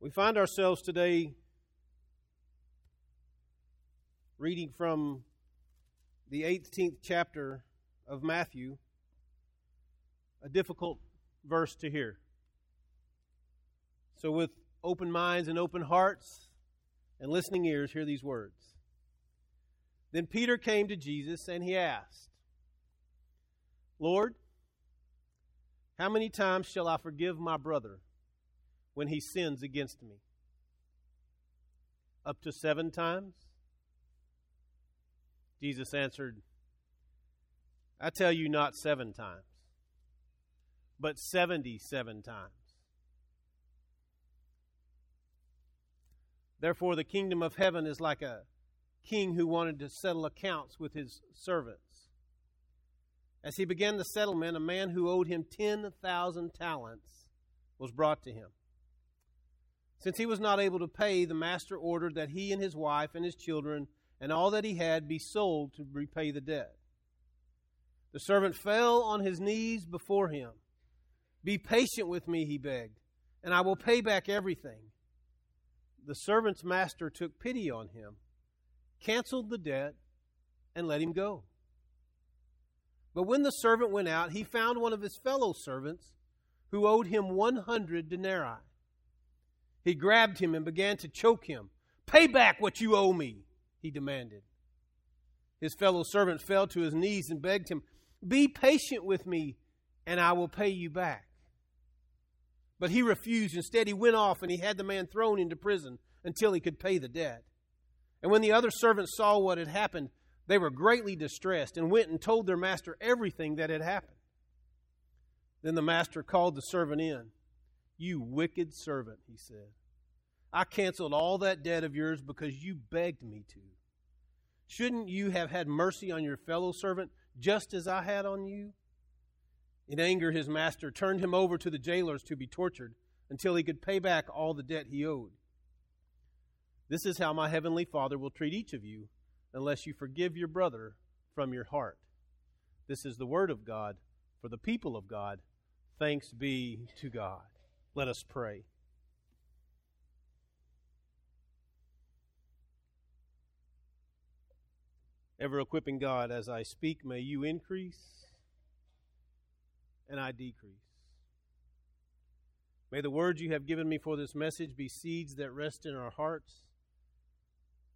We find ourselves today reading from the 18th chapter of Matthew, a difficult verse to hear. So, with open minds and open hearts and listening ears, hear these words. Then Peter came to Jesus and he asked, Lord, how many times shall I forgive my brother when he sins against me? Up to seven times? Jesus answered, I tell you not seven times, but seventy seven times. Therefore, the kingdom of heaven is like a king who wanted to settle accounts with his servants. As he began the settlement, a man who owed him 10,000 talents was brought to him. Since he was not able to pay, the master ordered that he and his wife and his children and all that he had be sold to repay the debt. The servant fell on his knees before him. Be patient with me, he begged, and I will pay back everything. The servant's master took pity on him, canceled the debt, and let him go. But when the servant went out, he found one of his fellow servants who owed him 100 denarii. He grabbed him and began to choke him. Pay back what you owe me, he demanded. His fellow servant fell to his knees and begged him, Be patient with me, and I will pay you back. But he refused. Instead, he went off and he had the man thrown into prison until he could pay the debt. And when the other servants saw what had happened, they were greatly distressed and went and told their master everything that had happened. Then the master called the servant in. You wicked servant, he said. I canceled all that debt of yours because you begged me to. Shouldn't you have had mercy on your fellow servant just as I had on you? In anger, his master turned him over to the jailers to be tortured until he could pay back all the debt he owed. This is how my heavenly Father will treat each of you unless you forgive your brother from your heart. This is the word of God for the people of God. Thanks be to God. Let us pray. Ever equipping God, as I speak, may you increase and I decrease. May the words you have given me for this message be seeds that rest in our hearts,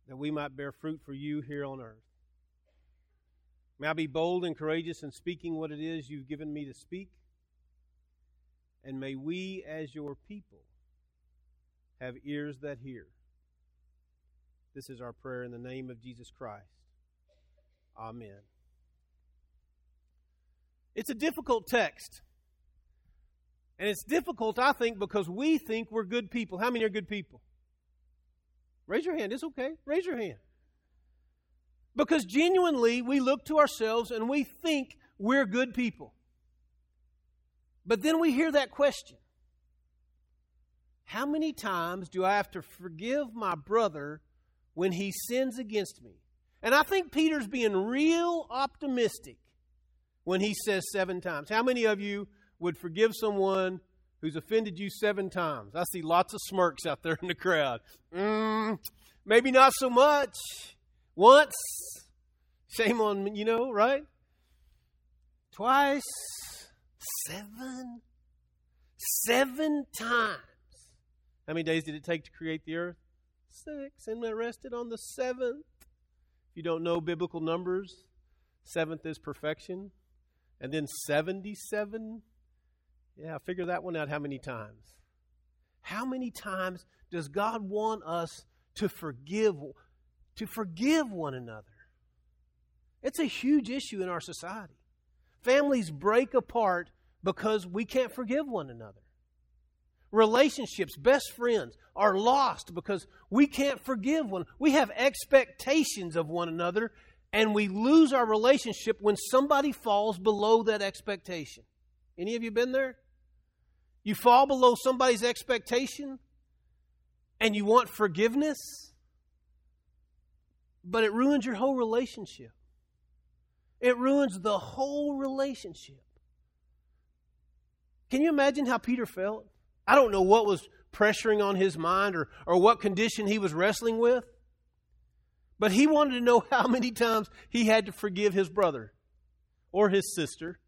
that we might bear fruit for you here on earth. May I be bold and courageous in speaking what it is you've given me to speak. And may we, as your people, have ears that hear. This is our prayer in the name of Jesus Christ. Amen. It's a difficult text. And it's difficult, I think, because we think we're good people. How many are good people? Raise your hand. It's okay. Raise your hand. Because genuinely, we look to ourselves and we think we're good people. But then we hear that question How many times do I have to forgive my brother when he sins against me? And I think Peter's being real optimistic when he says seven times. How many of you would forgive someone who's offended you seven times? I see lots of smirks out there in the crowd. Mm, maybe not so much. Once. Shame on, you know, right? Twice. Seven. Seven times. How many days did it take to create the earth? Six. And it rested on the seventh. If you don't know biblical numbers, seventh is perfection. And then 77. Yeah, figure that one out how many times. How many times does God want us to forgive to forgive one another? It's a huge issue in our society. Families break apart because we can't forgive one another. Relationships, best friends, are lost because we can't forgive one. We have expectations of one another, and we lose our relationship when somebody falls below that expectation. Any of you been there? You fall below somebody's expectation and you want forgiveness, but it ruins your whole relationship. It ruins the whole relationship. Can you imagine how Peter felt? I don't know what was pressuring on his mind or, or what condition he was wrestling with. But he wanted to know how many times he had to forgive his brother or his sister.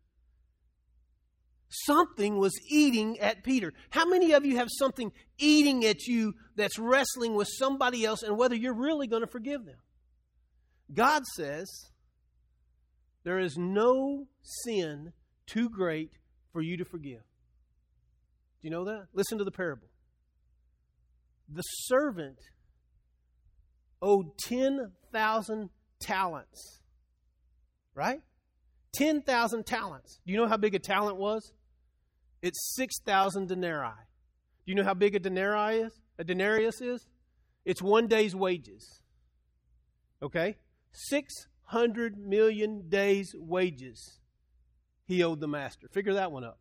Something was eating at Peter. How many of you have something eating at you that's wrestling with somebody else and whether you're really going to forgive them? God says there is no sin too great for you to forgive. Do you know that? Listen to the parable. The servant owed 10,000 talents. Right? 10,000 talents. Do you know how big a talent was? It's 6,000 denarii. Do you know how big a denarii is? A denarius is? It's one day's wages. Okay? 600 million days' wages he owed the master. Figure that one up.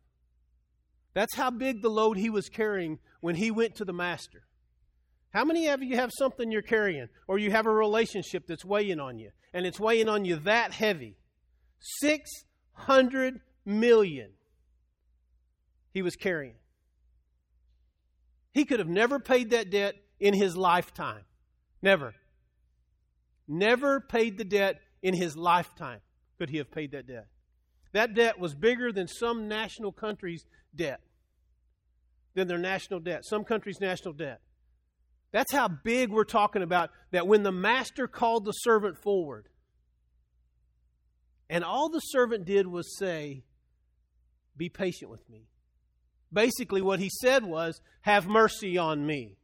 That's how big the load he was carrying when he went to the master. How many of you have something you're carrying, or you have a relationship that's weighing on you, and it's weighing on you that heavy? 600 million he was carrying. He could have never paid that debt in his lifetime. Never. Never paid the debt in his lifetime could he have paid that debt. That debt was bigger than some national countries' debt, than their national debt, some countries' national debt. That's how big we're talking about that when the master called the servant forward, and all the servant did was say, Be patient with me. Basically, what he said was, Have mercy on me.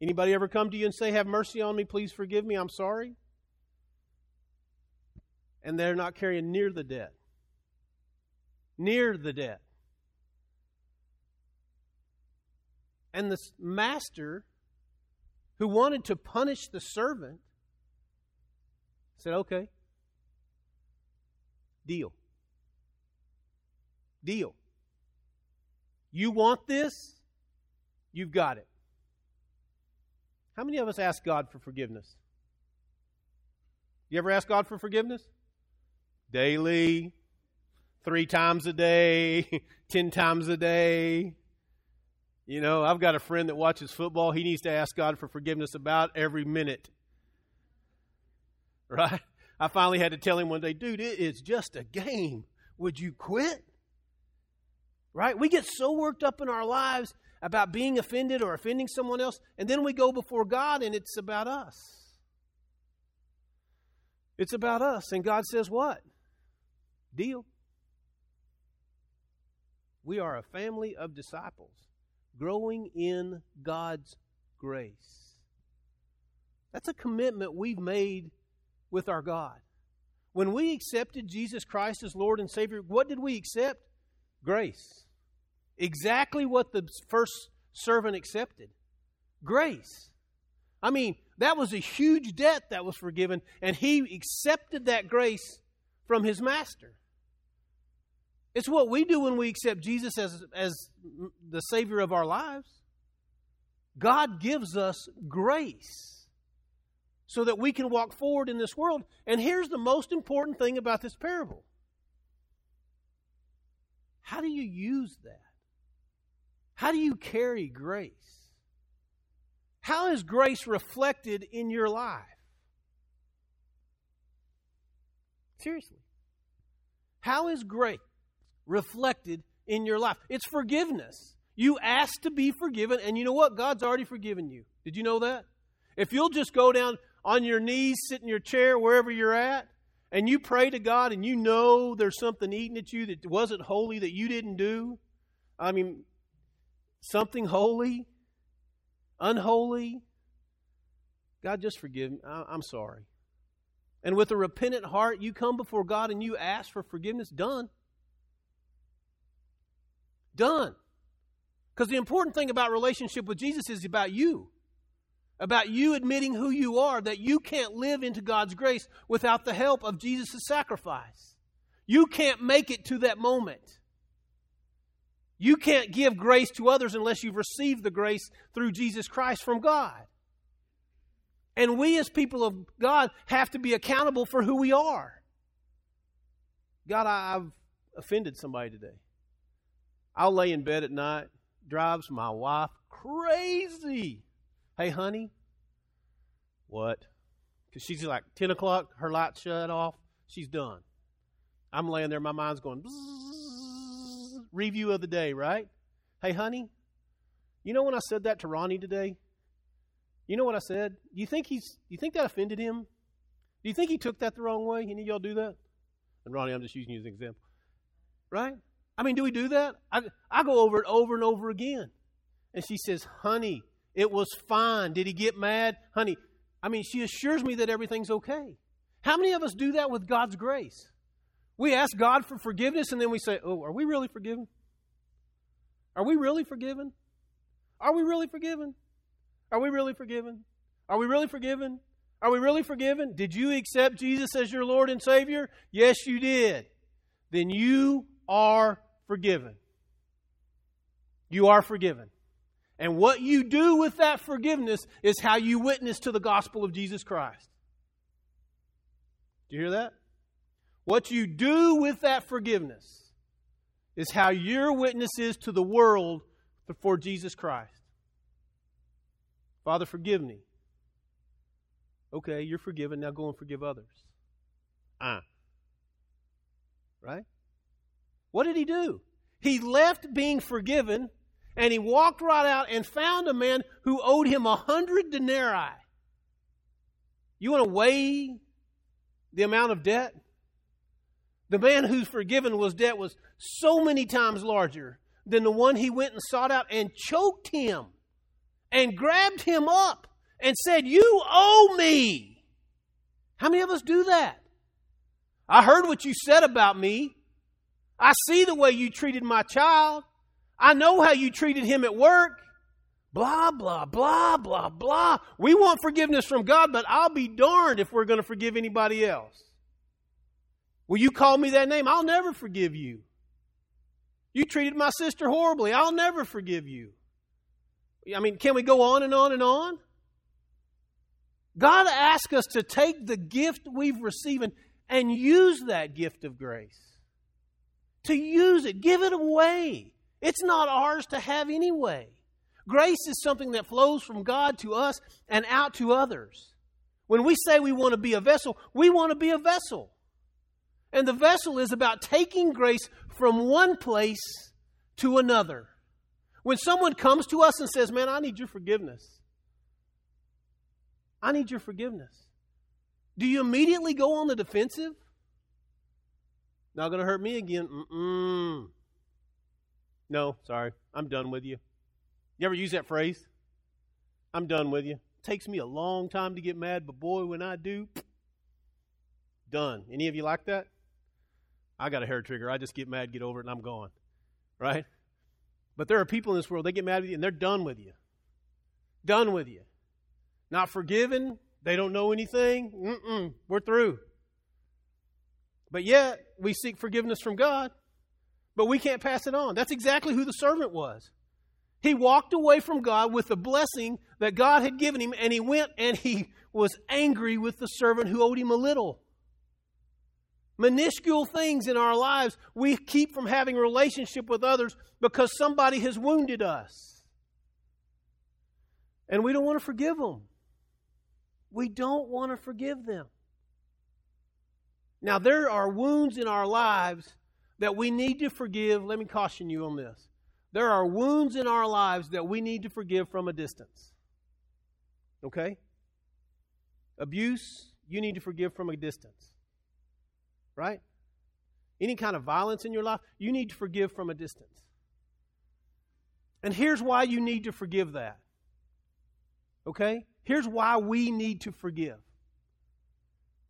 Anybody ever come to you and say, Have mercy on me, please forgive me, I'm sorry? And they're not carrying near the debt near the debt. And the master, who wanted to punish the servant, said, Okay, deal. Deal. You want this? You've got it. How many of us ask God for forgiveness? You ever ask God for forgiveness? Daily, three times a day, ten times a day. You know, I've got a friend that watches football. He needs to ask God for forgiveness about every minute. Right? I finally had to tell him one day, dude, it is just a game. Would you quit? Right? We get so worked up in our lives about being offended or offending someone else, and then we go before God and it's about us. It's about us. And God says, what? Deal. We are a family of disciples growing in God's grace. That's a commitment we've made with our God. When we accepted Jesus Christ as Lord and Savior, what did we accept? Grace. Exactly what the first servant accepted grace. I mean, that was a huge debt that was forgiven, and he accepted that grace from his master. It's what we do when we accept Jesus as, as the Savior of our lives. God gives us grace so that we can walk forward in this world. And here's the most important thing about this parable how do you use that? How do you carry grace? How is grace reflected in your life? Seriously. How is grace reflected in your life. It's forgiveness. You ask to be forgiven, and you know what? God's already forgiven you. Did you know that? If you'll just go down on your knees, sit in your chair, wherever you're at, and you pray to God and you know there's something eating at you that wasn't holy that you didn't do, I mean, something holy, unholy, God, just forgive me. I'm sorry. And with a repentant heart, you come before God and you ask for forgiveness, done. Done. Because the important thing about relationship with Jesus is about you. About you admitting who you are, that you can't live into God's grace without the help of Jesus' sacrifice. You can't make it to that moment. You can't give grace to others unless you've received the grace through Jesus Christ from God. And we, as people of God, have to be accountable for who we are. God, I've offended somebody today. I'll lay in bed at night drives my wife crazy. Hey, honey. What? Because she's like 10 o'clock, her lights shut off, she's done. I'm laying there, my mind's going, review of the day, right? Hey, honey, you know when I said that to Ronnie today? You know what I said? You think he's? You think that offended him? Do you think he took that the wrong way? Any of y'all do that? And Ronnie, I'm just using you as an example, right? I mean, do we do that? I I go over it over and over again, and she says, "Honey, it was fine. Did he get mad, honey?" I mean, she assures me that everything's okay. How many of us do that with God's grace? We ask God for forgiveness, and then we say, "Oh, are we really forgiven? Are we really forgiven? Are we really forgiven?" Are we really forgiven? Are we really forgiven? Are we really forgiven? Did you accept Jesus as your Lord and Savior? Yes, you did. Then you are forgiven. You are forgiven. And what you do with that forgiveness is how you witness to the gospel of Jesus Christ. Do you hear that? What you do with that forgiveness is how your witness is to the world for Jesus Christ. Father, forgive me. Okay, you're forgiven. Now go and forgive others. Ah. Right? What did he do? He left being forgiven and he walked right out and found a man who owed him a hundred denarii. You want to weigh the amount of debt? The man who's forgiven was debt was so many times larger than the one he went and sought out and choked him and grabbed him up and said, You owe me. How many of us do that? I heard what you said about me. I see the way you treated my child. I know how you treated him at work. Blah, blah, blah, blah, blah. We want forgiveness from God, but I'll be darned if we're going to forgive anybody else. Will you call me that name? I'll never forgive you. You treated my sister horribly. I'll never forgive you. I mean, can we go on and on and on? God asks us to take the gift we've received and use that gift of grace. To use it, give it away. It's not ours to have anyway. Grace is something that flows from God to us and out to others. When we say we want to be a vessel, we want to be a vessel. And the vessel is about taking grace from one place to another. When someone comes to us and says, Man, I need your forgiveness, I need your forgiveness, do you immediately go on the defensive? Not going to hurt me again. Mm-mm. No, sorry. I'm done with you. You ever use that phrase? I'm done with you. It takes me a long time to get mad, but boy, when I do, done. Any of you like that? I got a hair trigger. I just get mad, get over it, and I'm gone. Right? But there are people in this world, they get mad with you and they're done with you. Done with you. Not forgiven. They don't know anything. Mm-mm, we're through. But yet, we seek forgiveness from God, but we can't pass it on. That's exactly who the servant was. He walked away from God with the blessing that God had given him, and he went and he was angry with the servant who owed him a little minuscule things in our lives we keep from having a relationship with others because somebody has wounded us. And we don't want to forgive them. We don't want to forgive them. Now, there are wounds in our lives that we need to forgive. Let me caution you on this. There are wounds in our lives that we need to forgive from a distance. Okay? Abuse, you need to forgive from a distance right? Any kind of violence in your life, you need to forgive from a distance. And here's why you need to forgive that. Okay? Here's why we need to forgive.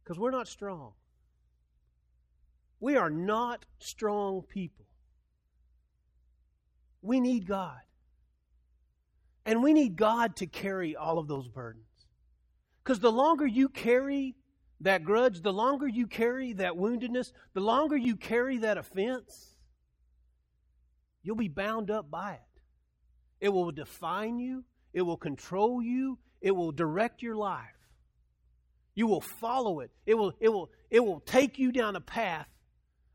Because we're not strong. We are not strong people. We need God. And we need God to carry all of those burdens. Because the longer you carry that grudge, the longer you carry that woundedness, the longer you carry that offense, you'll be bound up by it. It will define you, it will control you, it will direct your life. You will follow it. It will, it will, it will take you down a path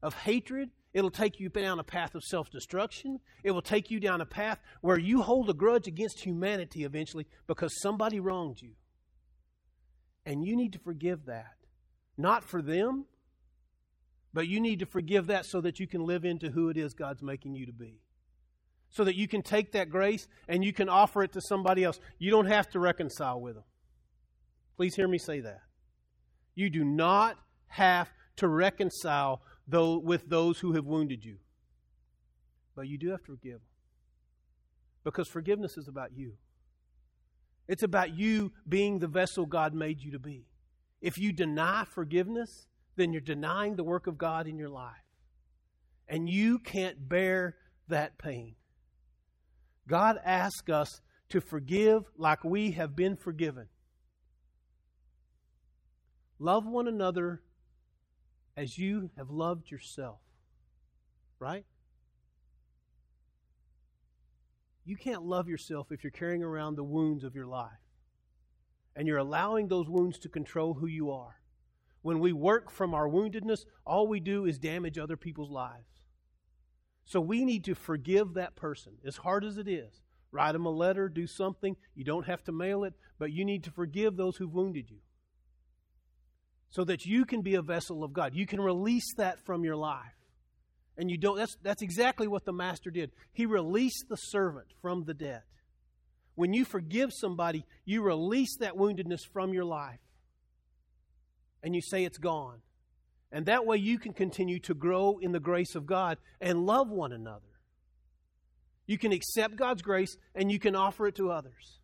of hatred It'll take you down a path of self destruction. It will take you down a path where you hold a grudge against humanity eventually because somebody wronged you. And you need to forgive that. Not for them, but you need to forgive that so that you can live into who it is God's making you to be. So that you can take that grace and you can offer it to somebody else. You don't have to reconcile with them. Please hear me say that. You do not have to reconcile though, with those who have wounded you. But you do have to forgive. Because forgiveness is about you. It's about you being the vessel God made you to be. If you deny forgiveness, then you're denying the work of God in your life. And you can't bear that pain. God asks us to forgive like we have been forgiven. Love one another as you have loved yourself. Right? You can't love yourself if you're carrying around the wounds of your life and you're allowing those wounds to control who you are. When we work from our woundedness, all we do is damage other people's lives. So we need to forgive that person, as hard as it is. Write them a letter, do something. You don't have to mail it, but you need to forgive those who've wounded you so that you can be a vessel of God. You can release that from your life. And you don't that's that's exactly what the master did. He released the servant from the debt. When you forgive somebody, you release that woundedness from your life. And you say it's gone. And that way you can continue to grow in the grace of God and love one another. You can accept God's grace and you can offer it to others.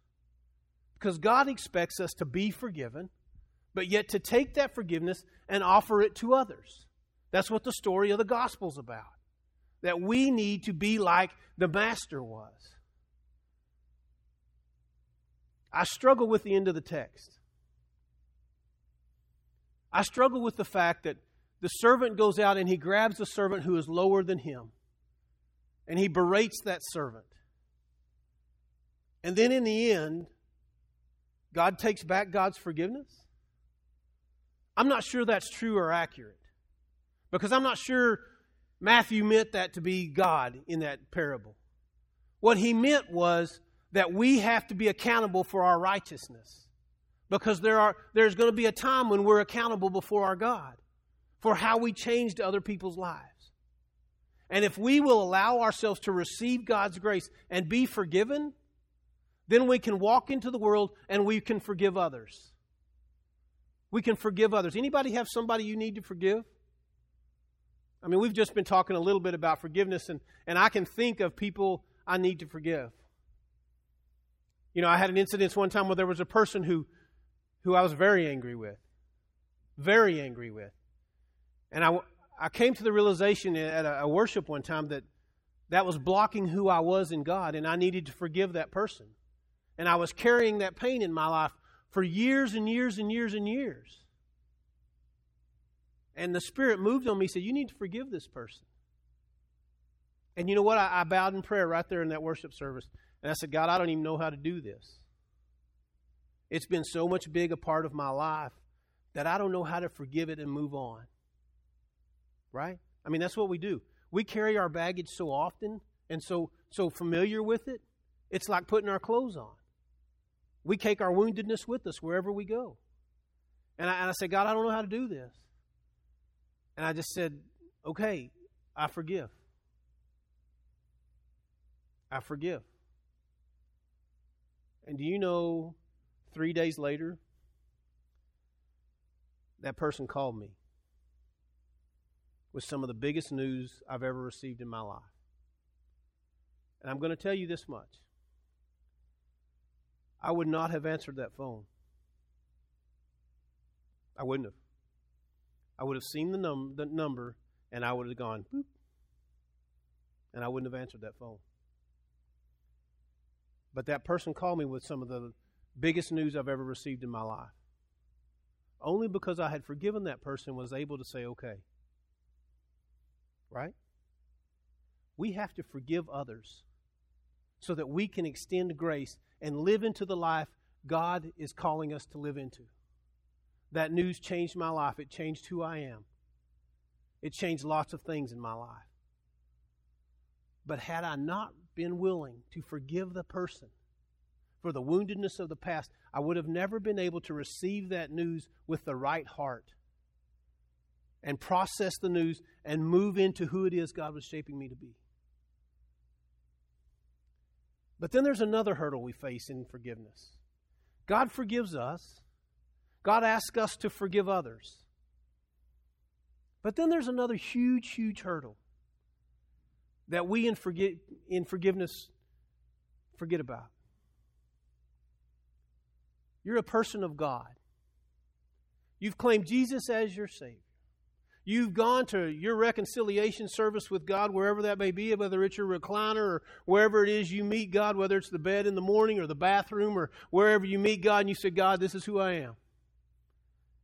Because God expects us to be forgiven but yet to take that forgiveness and offer it to others. That's what the story of the gospel's about. That we need to be like the master was. I struggle with the end of the text. I struggle with the fact that the servant goes out and he grabs the servant who is lower than him and he berates that servant. And then in the end, God takes back God's forgiveness. I'm not sure that's true or accurate because I'm not sure Matthew meant that to be God in that parable. What he meant was that we have to be accountable for our righteousness because there are, there's going to be a time when we're accountable before our God for how we changed other people's lives. And if we will allow ourselves to receive God's grace and be forgiven, then we can walk into the world and we can forgive others. We can forgive others. Anybody have somebody you need to forgive? I mean, we've just been talking a little bit about forgiveness, and, and I can think of people I need to forgive. You know, I had an incident one time where there was a person who, who I was very angry with. Very angry with. And I, I came to the realization at a, a worship one time that that was blocking who I was in God, and I needed to forgive that person. And I was carrying that pain in my life for years and years and years and years. And the Spirit moved on me, said, You need to forgive this person. And you know what? I, I bowed in prayer right there in that worship service. And I said, God, I don't even know how to do this. It's been so much big a part of my life that I don't know how to forgive it and move on. Right? I mean, that's what we do. We carry our baggage so often and so so familiar with it. It's like putting our clothes on. We take our woundedness with us wherever we go. And I, and I said, God, I don't know how to do this. And I just said, okay, I forgive. I forgive. And do you know, three days later, that person called me with some of the biggest news I've ever received in my life. And I'm going to tell you this much I would not have answered that phone. I wouldn't have. I would have seen the, num- the number and I would have gone, boop, and I wouldn't have answered that phone. But that person called me with some of the biggest news I've ever received in my life. Only because I had forgiven that person was able to say, okay. Right? We have to forgive others so that we can extend grace and live into the life God is calling us to live into. That news changed my life. It changed who I am. It changed lots of things in my life. But had I not been willing to forgive the person for the woundedness of the past, I would have never been able to receive that news with the right heart and process the news and move into who it is God was shaping me to be. But then there's another hurdle we face in forgiveness. God forgives us. God asks us to forgive others. But then there's another huge, huge hurdle that we in, forget, in forgiveness forget about. You're a person of God. You've claimed Jesus as your Savior. You've gone to your reconciliation service with God, wherever that may be, whether it's your recliner or wherever it is you meet God, whether it's the bed in the morning or the bathroom or wherever you meet God, and you say, God, this is who I am.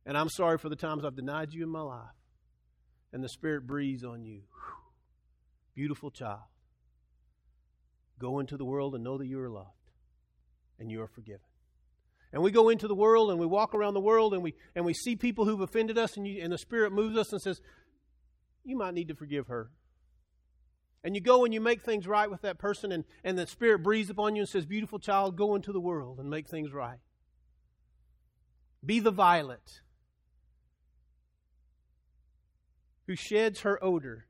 And I'm sorry for the times I've denied you in my life. And the Spirit breathes on you. Beautiful child. Go into the world and know that you are loved and you are forgiven. And we go into the world and we walk around the world and we, and we see people who've offended us, and, you, and the Spirit moves us and says, You might need to forgive her. And you go and you make things right with that person, and, and the Spirit breathes upon you and says, Beautiful child, go into the world and make things right. Be the violet who sheds her odor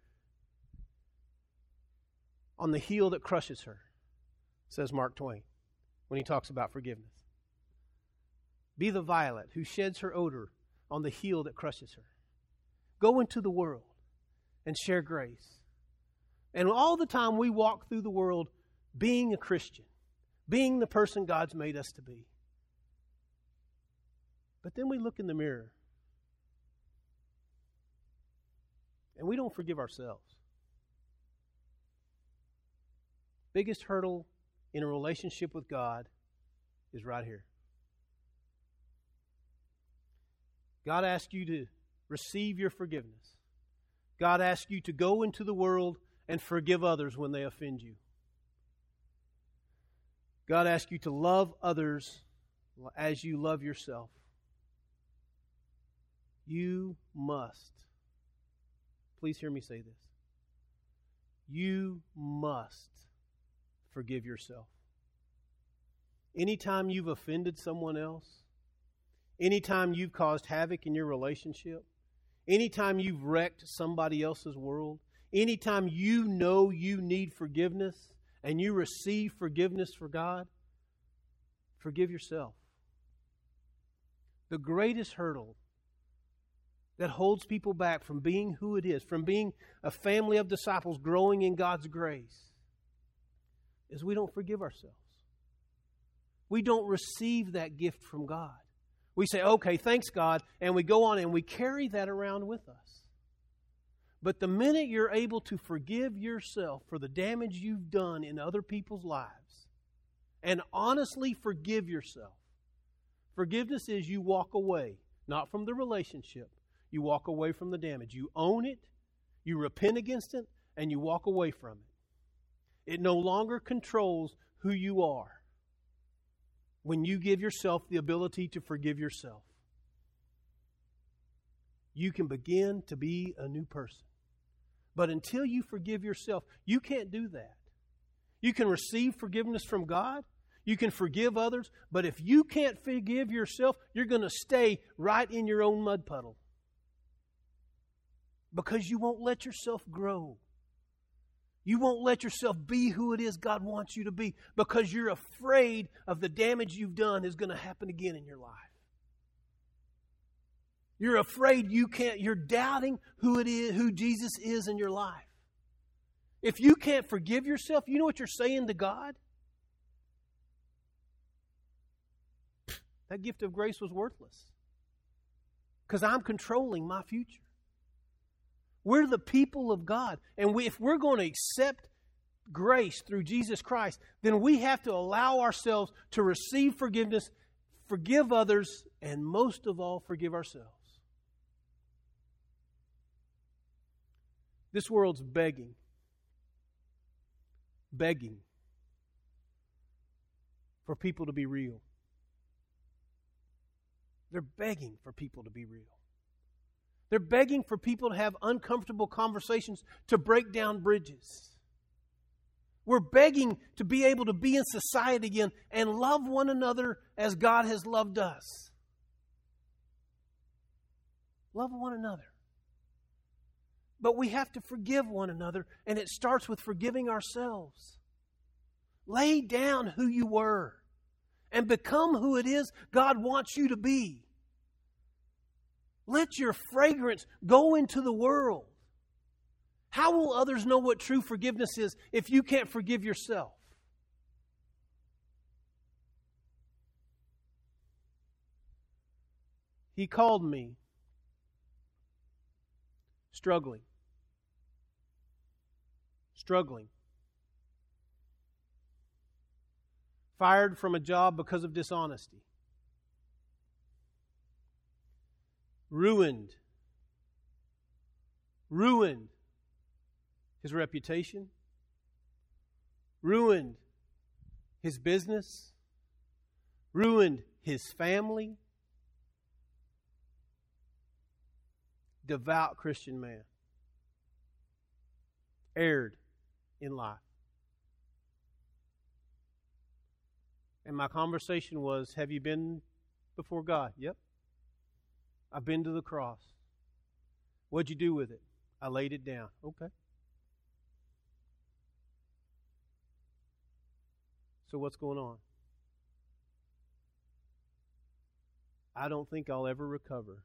on the heel that crushes her, says Mark Twain when he talks about forgiveness. Be the violet who sheds her odor on the heel that crushes her. Go into the world and share grace. And all the time we walk through the world being a Christian, being the person God's made us to be. But then we look in the mirror and we don't forgive ourselves. Biggest hurdle in a relationship with God is right here. God asks you to receive your forgiveness. God asks you to go into the world and forgive others when they offend you. God asks you to love others as you love yourself. You must. Please hear me say this. You must forgive yourself. Anytime you've offended someone else, Anytime you've caused havoc in your relationship, anytime you've wrecked somebody else's world, anytime you know you need forgiveness and you receive forgiveness for God, forgive yourself. The greatest hurdle that holds people back from being who it is, from being a family of disciples growing in God's grace, is we don't forgive ourselves. We don't receive that gift from God. We say, okay, thanks God, and we go on and we carry that around with us. But the minute you're able to forgive yourself for the damage you've done in other people's lives and honestly forgive yourself, forgiveness is you walk away, not from the relationship, you walk away from the damage. You own it, you repent against it, and you walk away from it. It no longer controls who you are when you give yourself the ability to forgive yourself. You can begin to be a new person. But until you forgive yourself, you can't do that. You can receive forgiveness from God. You can forgive others. But if you can't forgive yourself, you're going to stay right in your own mud puddle. Because you won't let yourself grow. You won't let yourself be who it is God wants you to be because you're afraid of the damage you've done is going to happen again in your life. You're afraid you can't, you're doubting who it is, who Jesus is in your life. If you can't forgive yourself, you know what you're saying to God? That gift of grace was worthless because I'm controlling my future. We're the people of God. And we, if we're going to accept grace through Jesus Christ, then we have to allow ourselves to receive forgiveness, forgive others, and most of all, forgive ourselves. This world's begging, begging for people to be real. They're begging for people to be real. They're begging for people to have uncomfortable conversations to break down bridges. We're begging to be able to be in society again and love one another as God has loved us. Love one another. But we have to forgive one another, and it starts with forgiving ourselves. Lay down who you were and become who it is God wants you to be. Let your fragrance go into the world. How will others know what true forgiveness is if you can't forgive yourself? He called me struggling. Struggling. Fired from a job because of dishonesty. Ruined. Ruined his reputation, ruined his business, ruined his family. Devout Christian man. Erred in life. And my conversation was Have you been before God? Yep. I've been to the cross. What'd you do with it? I laid it down. Okay. So, what's going on? I don't think I'll ever recover.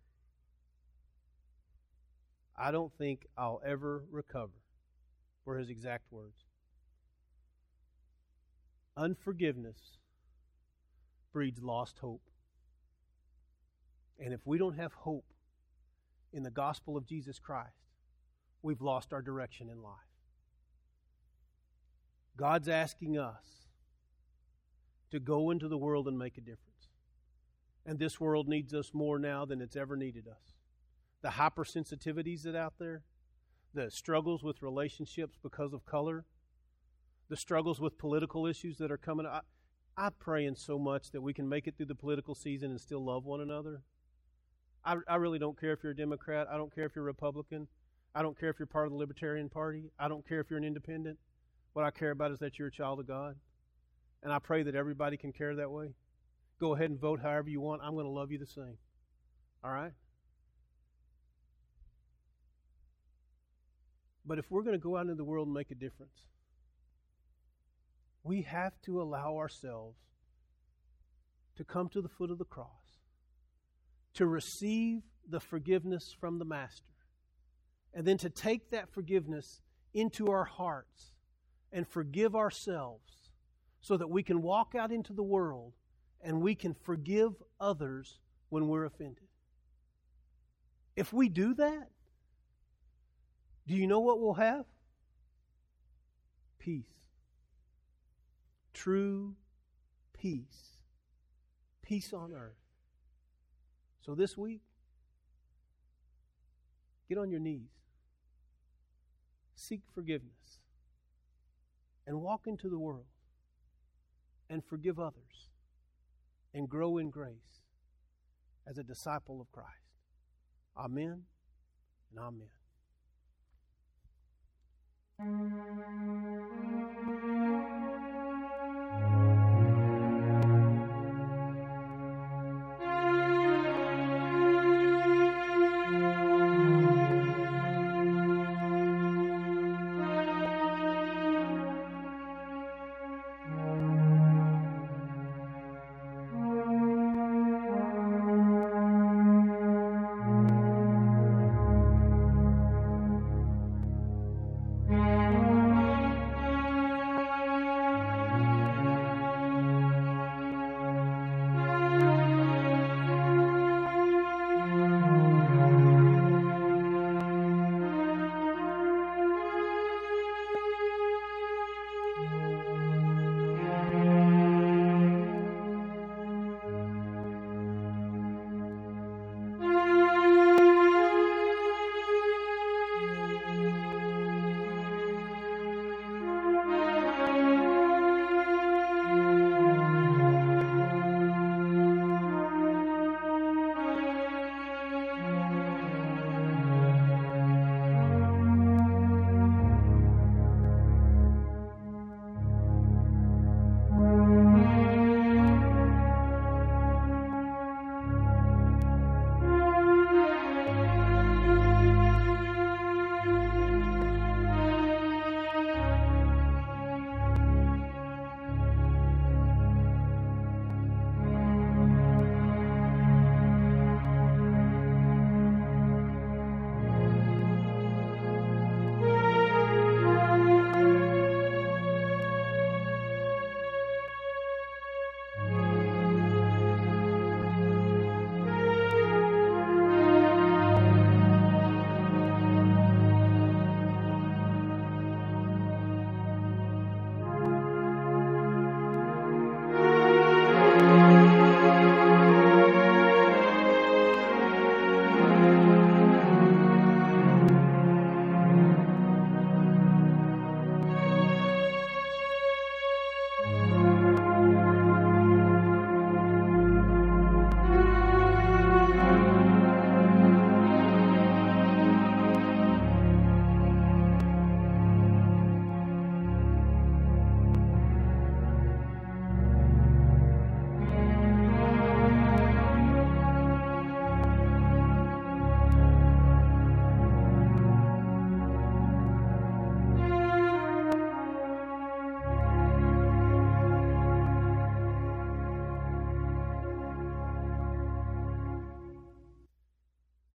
I don't think I'll ever recover, were his exact words. Unforgiveness breeds lost hope. And if we don't have hope in the gospel of Jesus Christ, we've lost our direction in life. God's asking us to go into the world and make a difference. And this world needs us more now than it's ever needed us. The hypersensitivities that out there, the struggles with relationships because of color, the struggles with political issues that are coming. I, I pray in so much that we can make it through the political season and still love one another. I, I really don't care if you're a Democrat. I don't care if you're a Republican. I don't care if you're part of the Libertarian Party. I don't care if you're an independent. What I care about is that you're a child of God. And I pray that everybody can care that way. Go ahead and vote however you want. I'm going to love you the same. All right? But if we're going to go out into the world and make a difference, we have to allow ourselves to come to the foot of the cross, to receive the forgiveness from the Master, and then to take that forgiveness into our hearts and forgive ourselves so that we can walk out into the world and we can forgive others when we're offended. If we do that, do you know what we'll have? Peace. True peace. Peace on earth. So this week, get on your knees, seek forgiveness, and walk into the world and forgive others and grow in grace as a disciple of Christ. Amen and amen.